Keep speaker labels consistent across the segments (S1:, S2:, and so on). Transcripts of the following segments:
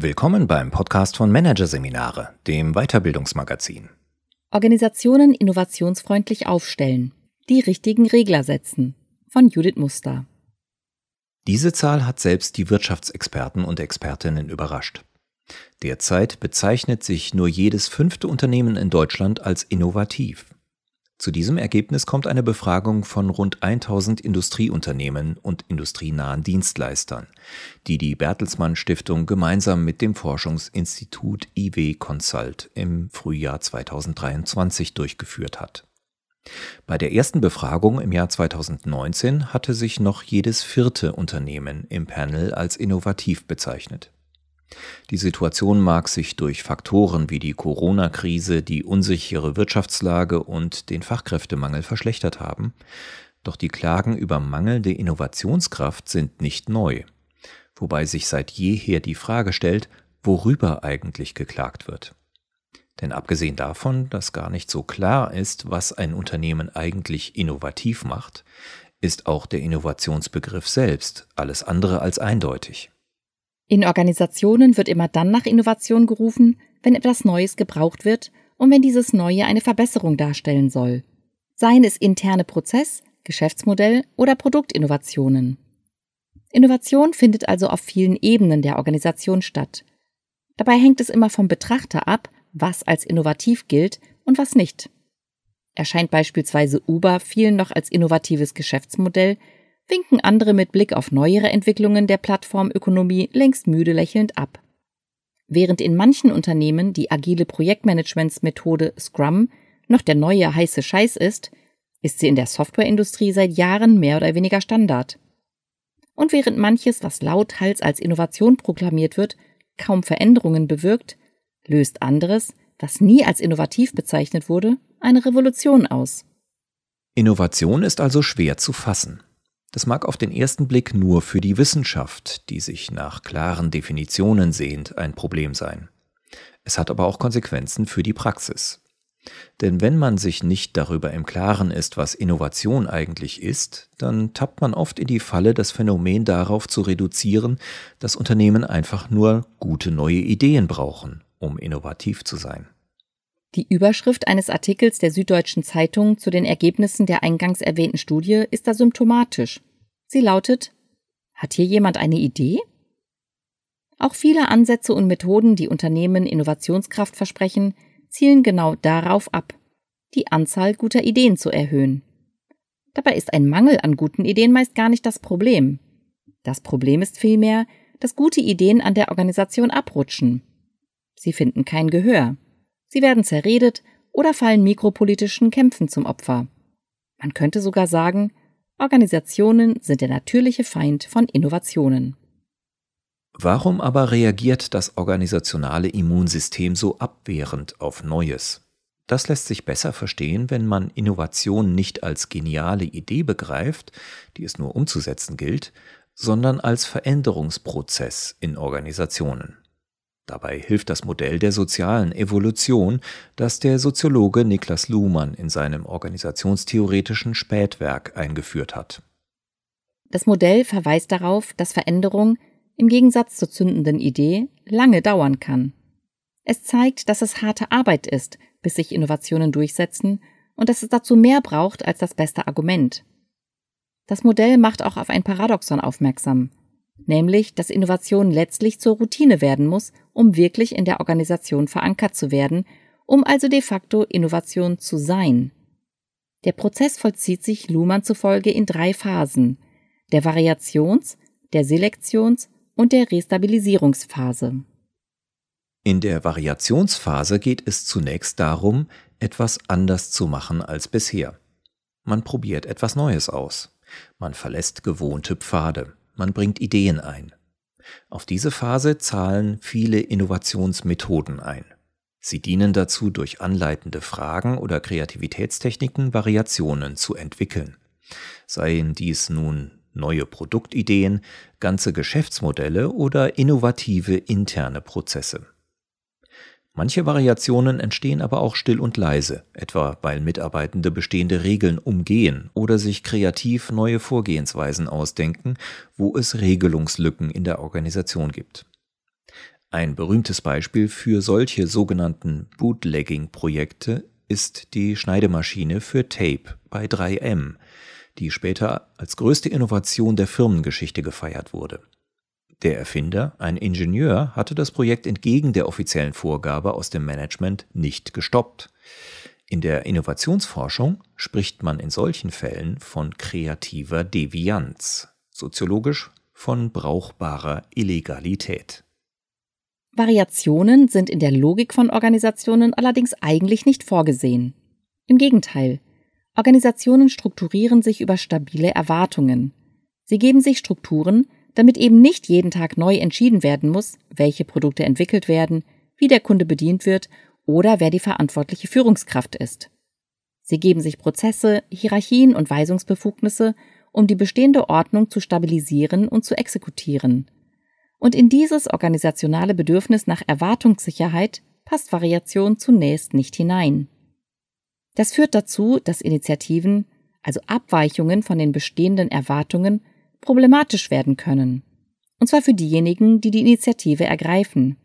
S1: Willkommen beim Podcast von Managerseminare, dem Weiterbildungsmagazin.
S2: Organisationen innovationsfreundlich aufstellen. Die richtigen Regler setzen. Von Judith Muster.
S1: Diese Zahl hat selbst die Wirtschaftsexperten und Expertinnen überrascht. Derzeit bezeichnet sich nur jedes fünfte Unternehmen in Deutschland als innovativ. Zu diesem Ergebnis kommt eine Befragung von rund 1000 Industrieunternehmen und industrienahen Dienstleistern, die die Bertelsmann Stiftung gemeinsam mit dem Forschungsinstitut IW Consult im Frühjahr 2023 durchgeführt hat. Bei der ersten Befragung im Jahr 2019 hatte sich noch jedes vierte Unternehmen im Panel als innovativ bezeichnet. Die Situation mag sich durch Faktoren wie die Corona-Krise, die unsichere Wirtschaftslage und den Fachkräftemangel verschlechtert haben, doch die Klagen über mangelnde Innovationskraft sind nicht neu, wobei sich seit jeher die Frage stellt, worüber eigentlich geklagt wird. Denn abgesehen davon, dass gar nicht so klar ist, was ein Unternehmen eigentlich innovativ macht, ist auch der Innovationsbegriff selbst alles andere als eindeutig.
S2: In Organisationen wird immer dann nach Innovation gerufen, wenn etwas Neues gebraucht wird und wenn dieses Neue eine Verbesserung darstellen soll. Seien es interne Prozess, Geschäftsmodell oder Produktinnovationen. Innovation findet also auf vielen Ebenen der Organisation statt. Dabei hängt es immer vom Betrachter ab, was als innovativ gilt und was nicht. Erscheint beispielsweise Uber vielen noch als innovatives Geschäftsmodell, winken andere mit Blick auf neuere Entwicklungen der Plattformökonomie längst müde lächelnd ab. Während in manchen Unternehmen die agile Projektmanagementsmethode Scrum noch der neue heiße Scheiß ist, ist sie in der Softwareindustrie seit Jahren mehr oder weniger Standard. Und während manches, was lauthals als Innovation proklamiert wird, kaum Veränderungen bewirkt, löst anderes, was nie als innovativ bezeichnet wurde, eine Revolution aus.
S1: Innovation ist also schwer zu fassen. Das mag auf den ersten Blick nur für die Wissenschaft, die sich nach klaren Definitionen sehnt, ein Problem sein. Es hat aber auch Konsequenzen für die Praxis. Denn wenn man sich nicht darüber im Klaren ist, was Innovation eigentlich ist, dann tappt man oft in die Falle, das Phänomen darauf zu reduzieren, dass Unternehmen einfach nur gute neue Ideen brauchen, um innovativ zu sein.
S2: Die Überschrift eines Artikels der Süddeutschen Zeitung zu den Ergebnissen der eingangs erwähnten Studie ist da symptomatisch. Sie lautet Hat hier jemand eine Idee? Auch viele Ansätze und Methoden, die Unternehmen Innovationskraft versprechen, zielen genau darauf ab, die Anzahl guter Ideen zu erhöhen. Dabei ist ein Mangel an guten Ideen meist gar nicht das Problem. Das Problem ist vielmehr, dass gute Ideen an der Organisation abrutschen. Sie finden kein Gehör. Sie werden zerredet oder fallen mikropolitischen Kämpfen zum Opfer. Man könnte sogar sagen, Organisationen sind der natürliche Feind von Innovationen.
S1: Warum aber reagiert das organisationale Immunsystem so abwehrend auf Neues? Das lässt sich besser verstehen, wenn man Innovation nicht als geniale Idee begreift, die es nur umzusetzen gilt, sondern als Veränderungsprozess in Organisationen. Dabei hilft das Modell der sozialen Evolution, das der Soziologe Niklas Luhmann in seinem organisationstheoretischen Spätwerk eingeführt hat.
S2: Das Modell verweist darauf, dass Veränderung im Gegensatz zur zündenden Idee lange dauern kann. Es zeigt, dass es harte Arbeit ist, bis sich Innovationen durchsetzen und dass es dazu mehr braucht als das beste Argument. Das Modell macht auch auf ein Paradoxon aufmerksam nämlich dass Innovation letztlich zur Routine werden muss, um wirklich in der Organisation verankert zu werden, um also de facto Innovation zu sein. Der Prozess vollzieht sich Luhmann zufolge in drei Phasen der Variations-, der Selektions- und der Restabilisierungsphase.
S1: In der Variationsphase geht es zunächst darum, etwas anders zu machen als bisher. Man probiert etwas Neues aus. Man verlässt gewohnte Pfade man bringt Ideen ein. Auf diese Phase zahlen viele Innovationsmethoden ein. Sie dienen dazu, durch anleitende Fragen oder Kreativitätstechniken Variationen zu entwickeln. Seien dies nun neue Produktideen, ganze Geschäftsmodelle oder innovative interne Prozesse. Manche Variationen entstehen aber auch still und leise, etwa weil Mitarbeitende bestehende Regeln umgehen oder sich kreativ neue Vorgehensweisen ausdenken, wo es Regelungslücken in der Organisation gibt. Ein berühmtes Beispiel für solche sogenannten Bootlegging-Projekte ist die Schneidemaschine für Tape bei 3M, die später als größte Innovation der Firmengeschichte gefeiert wurde. Der Erfinder, ein Ingenieur, hatte das Projekt entgegen der offiziellen Vorgabe aus dem Management nicht gestoppt. In der Innovationsforschung spricht man in solchen Fällen von kreativer Devianz, soziologisch von brauchbarer Illegalität.
S2: Variationen sind in der Logik von Organisationen allerdings eigentlich nicht vorgesehen. Im Gegenteil, Organisationen strukturieren sich über stabile Erwartungen. Sie geben sich Strukturen, damit eben nicht jeden Tag neu entschieden werden muss, welche Produkte entwickelt werden, wie der Kunde bedient wird oder wer die verantwortliche Führungskraft ist. Sie geben sich Prozesse, Hierarchien und Weisungsbefugnisse, um die bestehende Ordnung zu stabilisieren und zu exekutieren. Und in dieses organisationale Bedürfnis nach Erwartungssicherheit passt Variation zunächst nicht hinein. Das führt dazu, dass Initiativen, also Abweichungen von den bestehenden Erwartungen, problematisch werden können. Und zwar für diejenigen, die die Initiative ergreifen.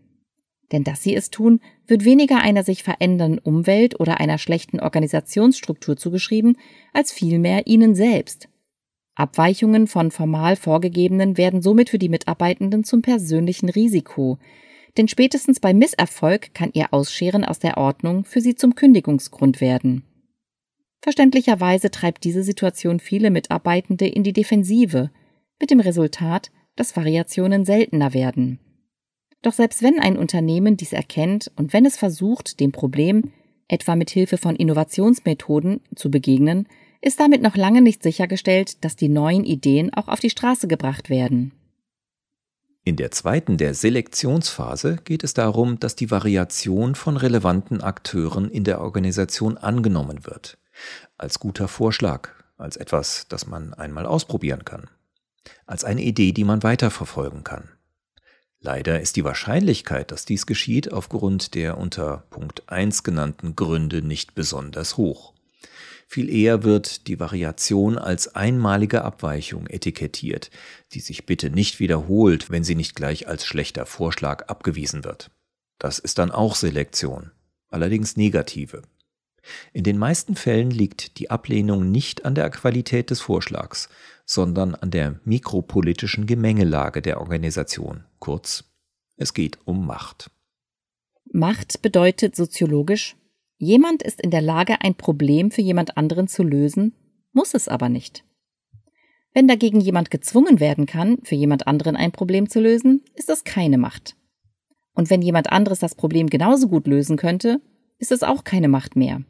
S2: Denn dass sie es tun, wird weniger einer sich verändernden Umwelt oder einer schlechten Organisationsstruktur zugeschrieben, als vielmehr ihnen selbst. Abweichungen von formal vorgegebenen werden somit für die Mitarbeitenden zum persönlichen Risiko, denn spätestens bei Misserfolg kann ihr Ausscheren aus der Ordnung für sie zum Kündigungsgrund werden. Verständlicherweise treibt diese Situation viele Mitarbeitende in die Defensive, mit dem Resultat, dass Variationen seltener werden. Doch selbst wenn ein Unternehmen dies erkennt und wenn es versucht, dem Problem, etwa mit Hilfe von Innovationsmethoden, zu begegnen, ist damit noch lange nicht sichergestellt, dass die neuen Ideen auch auf die Straße gebracht werden.
S1: In der zweiten, der Selektionsphase, geht es darum, dass die Variation von relevanten Akteuren in der Organisation angenommen wird. Als guter Vorschlag, als etwas, das man einmal ausprobieren kann. Als eine Idee, die man weiterverfolgen kann. Leider ist die Wahrscheinlichkeit, dass dies geschieht, aufgrund der unter Punkt 1 genannten Gründe nicht besonders hoch. Viel eher wird die Variation als einmalige Abweichung etikettiert, die sich bitte nicht wiederholt, wenn sie nicht gleich als schlechter Vorschlag abgewiesen wird. Das ist dann auch Selektion, allerdings negative. In den meisten Fällen liegt die Ablehnung nicht an der Qualität des Vorschlags, sondern an der mikropolitischen Gemengelage der Organisation. Kurz, es geht um Macht.
S2: Macht bedeutet soziologisch Jemand ist in der Lage, ein Problem für jemand anderen zu lösen, muss es aber nicht. Wenn dagegen jemand gezwungen werden kann, für jemand anderen ein Problem zu lösen, ist das keine Macht. Und wenn jemand anderes das Problem genauso gut lösen könnte, ist es auch keine Macht mehr.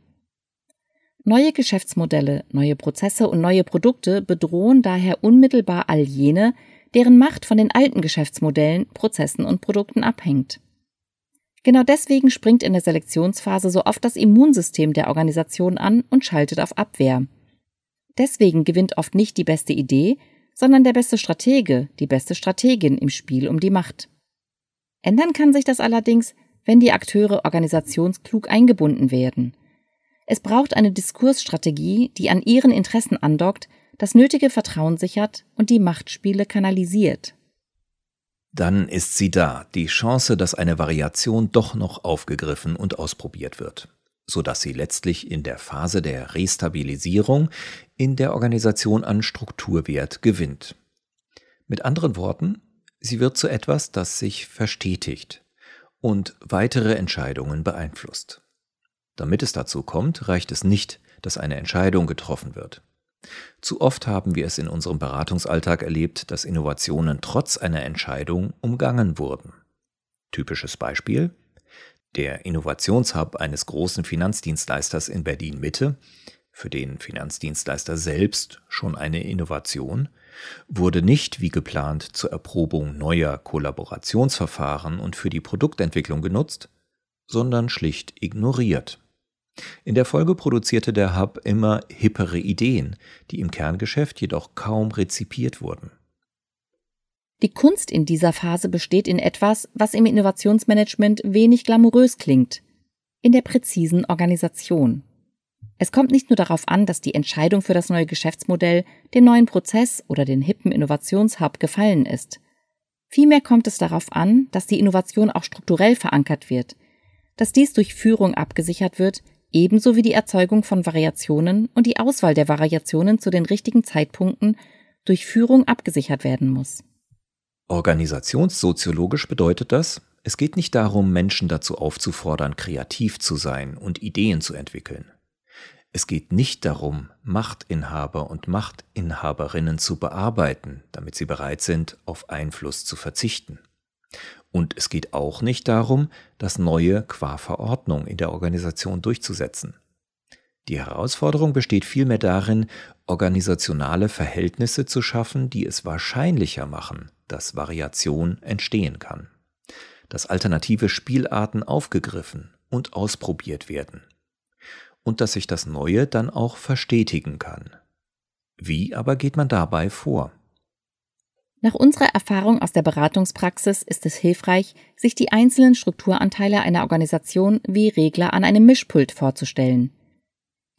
S2: Neue Geschäftsmodelle, neue Prozesse und neue Produkte bedrohen daher unmittelbar all jene, deren Macht von den alten Geschäftsmodellen, Prozessen und Produkten abhängt. Genau deswegen springt in der Selektionsphase so oft das Immunsystem der Organisation an und schaltet auf Abwehr. Deswegen gewinnt oft nicht die beste Idee, sondern der beste Stratege, die beste Strategin im Spiel um die Macht. Ändern kann sich das allerdings, wenn die Akteure organisationsklug eingebunden werden. Es braucht eine Diskursstrategie, die an ihren Interessen andockt, das nötige Vertrauen sichert und die Machtspiele kanalisiert.
S1: Dann ist sie da, die Chance, dass eine Variation doch noch aufgegriffen und ausprobiert wird, sodass sie letztlich in der Phase der Restabilisierung in der Organisation an Strukturwert gewinnt. Mit anderen Worten, sie wird zu etwas, das sich verstetigt und weitere Entscheidungen beeinflusst. Damit es dazu kommt, reicht es nicht, dass eine Entscheidung getroffen wird. Zu oft haben wir es in unserem Beratungsalltag erlebt, dass Innovationen trotz einer Entscheidung umgangen wurden. Typisches Beispiel der Innovationshub eines großen Finanzdienstleisters in Berlin Mitte, für den Finanzdienstleister selbst schon eine Innovation, wurde nicht wie geplant zur Erprobung neuer Kollaborationsverfahren und für die Produktentwicklung genutzt, sondern schlicht ignoriert. In der Folge produzierte der Hub immer hippere Ideen, die im Kerngeschäft jedoch kaum rezipiert wurden.
S2: Die Kunst in dieser Phase besteht in etwas, was im Innovationsmanagement wenig glamourös klingt, in der präzisen Organisation. Es kommt nicht nur darauf an, dass die Entscheidung für das neue Geschäftsmodell, den neuen Prozess oder den hippen Innovationshub gefallen ist. Vielmehr kommt es darauf an, dass die Innovation auch strukturell verankert wird, dass dies durch Führung abgesichert wird, ebenso wie die Erzeugung von Variationen und die Auswahl der Variationen zu den richtigen Zeitpunkten durch Führung abgesichert werden muss.
S1: Organisationssoziologisch bedeutet das, es geht nicht darum, Menschen dazu aufzufordern, kreativ zu sein und Ideen zu entwickeln. Es geht nicht darum, Machtinhaber und Machtinhaberinnen zu bearbeiten, damit sie bereit sind, auf Einfluss zu verzichten. Und es geht auch nicht darum, das Neue qua Verordnung in der Organisation durchzusetzen. Die Herausforderung besteht vielmehr darin, organisationale Verhältnisse zu schaffen, die es wahrscheinlicher machen, dass Variation entstehen kann dass alternative Spielarten aufgegriffen und ausprobiert werden und dass sich das Neue dann auch verstetigen kann. Wie aber geht man dabei vor?
S2: Nach unserer Erfahrung aus der Beratungspraxis ist es hilfreich, sich die einzelnen Strukturanteile einer Organisation wie Regler an einem Mischpult vorzustellen.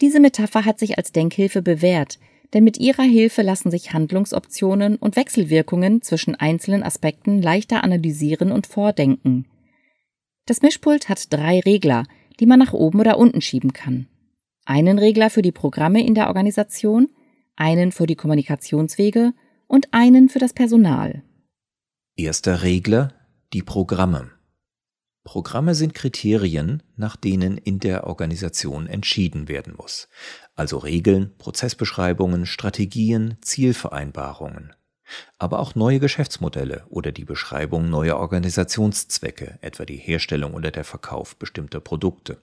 S2: Diese Metapher hat sich als Denkhilfe bewährt, denn mit ihrer Hilfe lassen sich Handlungsoptionen und Wechselwirkungen zwischen einzelnen Aspekten leichter analysieren und vordenken. Das Mischpult hat drei Regler, die man nach oben oder unten schieben kann. Einen Regler für die Programme in der Organisation, einen für die Kommunikationswege und einen für das Personal.
S1: Erster Regler die Programme. Programme sind Kriterien, nach denen in der Organisation entschieden werden muss, also Regeln, Prozessbeschreibungen, Strategien, Zielvereinbarungen, aber auch neue Geschäftsmodelle oder die Beschreibung neuer Organisationszwecke, etwa die Herstellung oder der Verkauf bestimmter Produkte.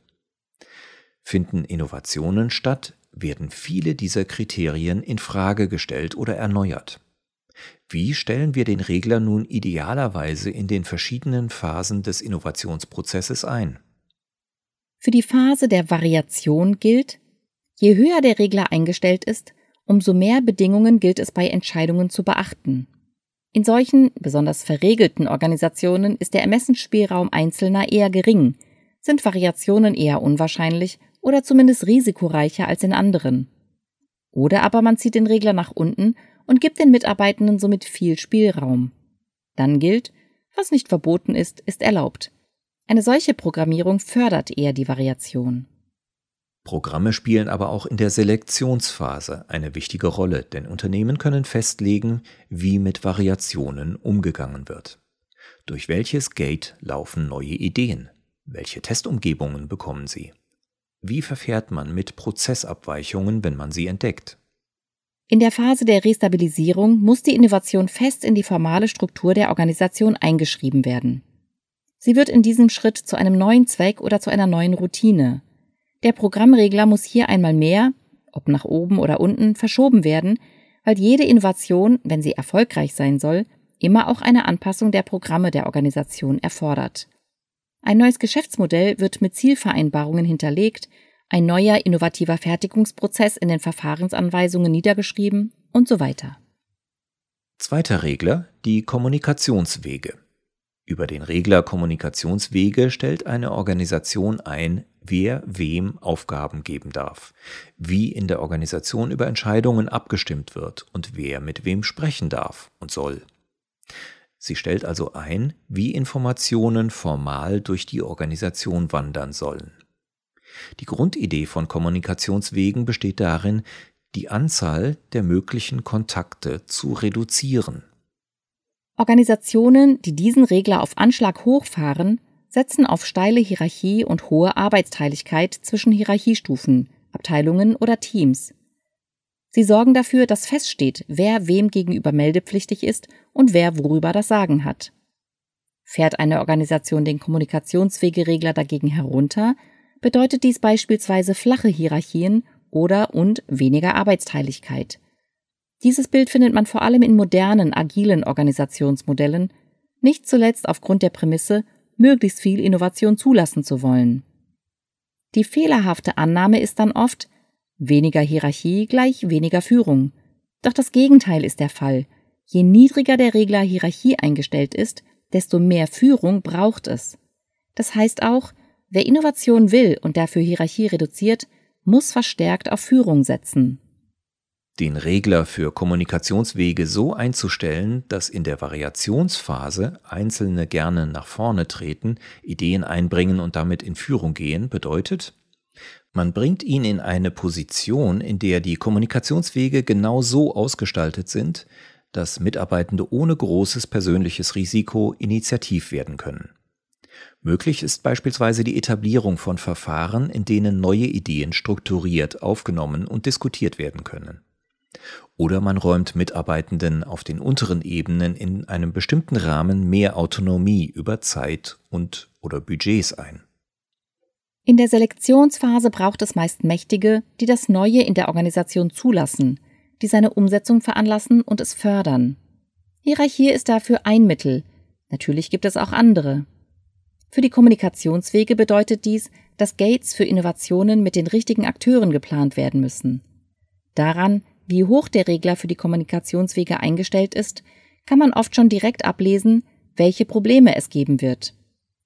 S1: Finden Innovationen statt, werden viele dieser Kriterien in Frage gestellt oder erneuert. Wie stellen wir den Regler nun idealerweise in den verschiedenen Phasen des Innovationsprozesses ein?
S2: Für die Phase der Variation gilt, je höher der Regler eingestellt ist, umso mehr Bedingungen gilt es bei Entscheidungen zu beachten. In solchen, besonders verregelten Organisationen ist der Ermessensspielraum Einzelner eher gering, sind Variationen eher unwahrscheinlich oder zumindest risikoreicher als in anderen. Oder aber man zieht den Regler nach unten und gibt den Mitarbeitenden somit viel Spielraum. Dann gilt, was nicht verboten ist, ist erlaubt. Eine solche Programmierung fördert eher die Variation.
S1: Programme spielen aber auch in der Selektionsphase eine wichtige Rolle, denn Unternehmen können festlegen, wie mit Variationen umgegangen wird. Durch welches Gate laufen neue Ideen? Welche Testumgebungen bekommen sie? Wie verfährt man mit Prozessabweichungen, wenn man sie entdeckt?
S2: In der Phase der Restabilisierung muss die Innovation fest in die formale Struktur der Organisation eingeschrieben werden. Sie wird in diesem Schritt zu einem neuen Zweck oder zu einer neuen Routine. Der Programmregler muss hier einmal mehr, ob nach oben oder unten, verschoben werden, weil jede Innovation, wenn sie erfolgreich sein soll, immer auch eine Anpassung der Programme der Organisation erfordert. Ein neues Geschäftsmodell wird mit Zielvereinbarungen hinterlegt, ein neuer innovativer Fertigungsprozess in den Verfahrensanweisungen niedergeschrieben und so weiter.
S1: Zweiter Regler, die Kommunikationswege. Über den Regler Kommunikationswege stellt eine Organisation ein, wer wem Aufgaben geben darf, wie in der Organisation über Entscheidungen abgestimmt wird und wer mit wem sprechen darf und soll. Sie stellt also ein, wie Informationen formal durch die Organisation wandern sollen. Die Grundidee von Kommunikationswegen besteht darin, die Anzahl der möglichen Kontakte zu reduzieren.
S2: Organisationen, die diesen Regler auf Anschlag hochfahren, setzen auf steile Hierarchie und hohe Arbeitsteiligkeit zwischen Hierarchiestufen, Abteilungen oder Teams. Sie sorgen dafür, dass feststeht, wer wem gegenüber meldepflichtig ist und wer worüber das Sagen hat. Fährt eine Organisation den Kommunikationswegeregler dagegen herunter, bedeutet dies beispielsweise flache Hierarchien oder und weniger Arbeitsteiligkeit. Dieses Bild findet man vor allem in modernen, agilen Organisationsmodellen, nicht zuletzt aufgrund der Prämisse, möglichst viel Innovation zulassen zu wollen. Die fehlerhafte Annahme ist dann oft weniger Hierarchie gleich weniger Führung. Doch das Gegenteil ist der Fall. Je niedriger der Regler Hierarchie eingestellt ist, desto mehr Führung braucht es. Das heißt auch, Wer Innovation will und dafür Hierarchie reduziert, muss verstärkt auf Führung setzen.
S1: Den Regler für Kommunikationswege so einzustellen, dass in der Variationsphase Einzelne gerne nach vorne treten, Ideen einbringen und damit in Führung gehen, bedeutet, man bringt ihn in eine Position, in der die Kommunikationswege genau so ausgestaltet sind, dass Mitarbeitende ohne großes persönliches Risiko initiativ werden können. Möglich ist beispielsweise die Etablierung von Verfahren, in denen neue Ideen strukturiert aufgenommen und diskutiert werden können. Oder man räumt Mitarbeitenden auf den unteren Ebenen in einem bestimmten Rahmen mehr Autonomie über Zeit und oder Budgets ein.
S2: In der Selektionsphase braucht es meist Mächtige, die das Neue in der Organisation zulassen, die seine Umsetzung veranlassen und es fördern. Hierarchie ist dafür ein Mittel. Natürlich gibt es auch andere. Für die Kommunikationswege bedeutet dies, dass Gates für Innovationen mit den richtigen Akteuren geplant werden müssen. Daran, wie hoch der Regler für die Kommunikationswege eingestellt ist, kann man oft schon direkt ablesen, welche Probleme es geben wird.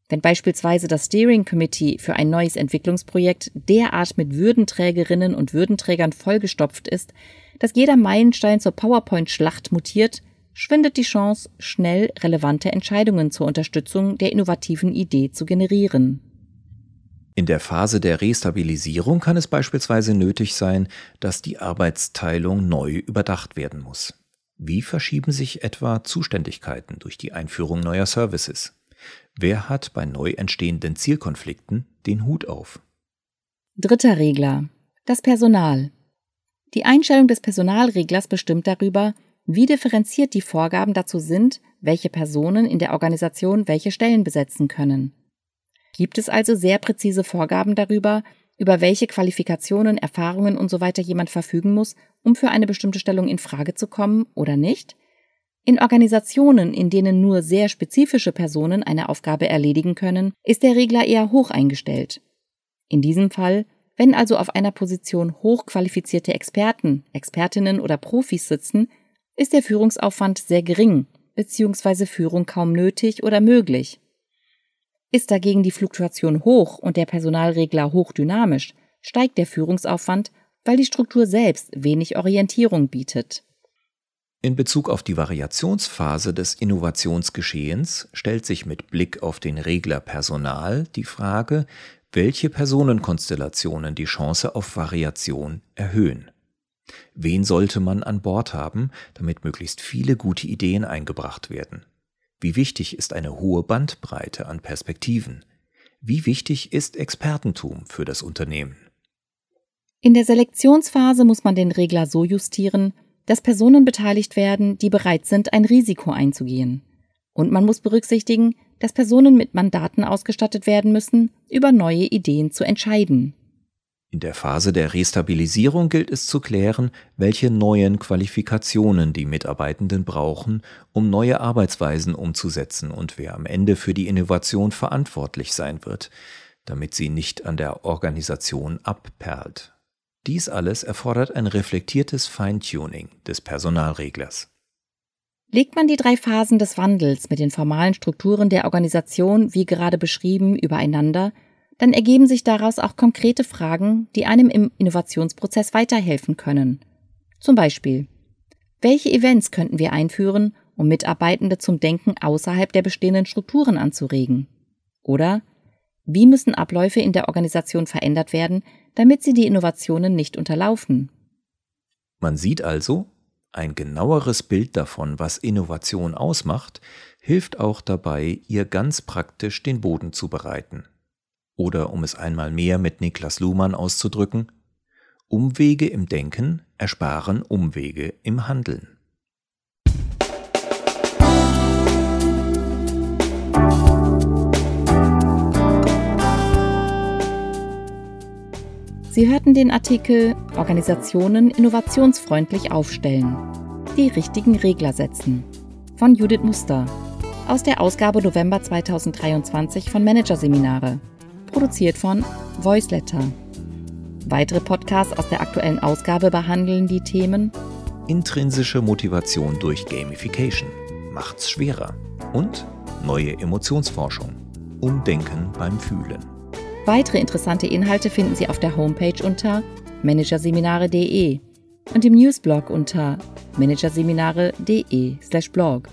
S2: Wenn beispielsweise das Steering Committee für ein neues Entwicklungsprojekt derart mit Würdenträgerinnen und Würdenträgern vollgestopft ist, dass jeder Meilenstein zur PowerPoint-Schlacht mutiert, schwindet die Chance, schnell relevante Entscheidungen zur Unterstützung der innovativen Idee zu generieren.
S1: In der Phase der Restabilisierung kann es beispielsweise nötig sein, dass die Arbeitsteilung neu überdacht werden muss. Wie verschieben sich etwa Zuständigkeiten durch die Einführung neuer Services? Wer hat bei neu entstehenden Zielkonflikten den Hut auf?
S2: Dritter Regler. Das Personal. Die Einstellung des Personalreglers bestimmt darüber, wie differenziert die Vorgaben dazu sind, welche Personen in der Organisation welche Stellen besetzen können. Gibt es also sehr präzise Vorgaben darüber, über welche Qualifikationen, Erfahrungen usw. So jemand verfügen muss, um für eine bestimmte Stellung in Frage zu kommen oder nicht? In Organisationen, in denen nur sehr spezifische Personen eine Aufgabe erledigen können, ist der Regler eher hoch eingestellt. In diesem Fall, wenn also auf einer Position hochqualifizierte Experten, Expertinnen oder Profis sitzen, ist der Führungsaufwand sehr gering bzw. Führung kaum nötig oder möglich. Ist dagegen die Fluktuation hoch und der Personalregler hochdynamisch, steigt der Führungsaufwand, weil die Struktur selbst wenig Orientierung bietet.
S1: In Bezug auf die Variationsphase des Innovationsgeschehens stellt sich mit Blick auf den Regler Personal die Frage, welche Personenkonstellationen die Chance auf Variation erhöhen. Wen sollte man an Bord haben, damit möglichst viele gute Ideen eingebracht werden? Wie wichtig ist eine hohe Bandbreite an Perspektiven? Wie wichtig ist Expertentum für das Unternehmen?
S2: In der Selektionsphase muss man den Regler so justieren, dass Personen beteiligt werden, die bereit sind, ein Risiko einzugehen. Und man muss berücksichtigen, dass Personen mit Mandaten ausgestattet werden müssen, über neue Ideen zu entscheiden.
S1: In der Phase der Restabilisierung gilt es zu klären, welche neuen Qualifikationen die Mitarbeitenden brauchen, um neue Arbeitsweisen umzusetzen und wer am Ende für die Innovation verantwortlich sein wird, damit sie nicht an der Organisation abperlt. Dies alles erfordert ein reflektiertes Feintuning des Personalreglers.
S2: Legt man die drei Phasen des Wandels mit den formalen Strukturen der Organisation, wie gerade beschrieben, übereinander, dann ergeben sich daraus auch konkrete Fragen, die einem im Innovationsprozess weiterhelfen können. Zum Beispiel, welche Events könnten wir einführen, um Mitarbeitende zum Denken außerhalb der bestehenden Strukturen anzuregen? Oder wie müssen Abläufe in der Organisation verändert werden, damit sie die Innovationen nicht unterlaufen?
S1: Man sieht also, ein genaueres Bild davon, was Innovation ausmacht, hilft auch dabei, ihr ganz praktisch den Boden zu bereiten. Oder um es einmal mehr mit Niklas Luhmann auszudrücken, Umwege im Denken ersparen Umwege im Handeln.
S2: Sie hörten den Artikel Organisationen innovationsfreundlich aufstellen. Die richtigen Regler setzen von Judith Muster aus der Ausgabe November 2023 von Managerseminare, produziert von Voiceletter. Weitere Podcasts aus der aktuellen Ausgabe behandeln die Themen
S1: Intrinsische Motivation durch Gamification macht's schwerer und neue Emotionsforschung. Umdenken beim Fühlen.
S2: Weitere interessante Inhalte finden Sie auf der Homepage unter managerseminare.de. und im Newsblog unter managerseminare.de/blog.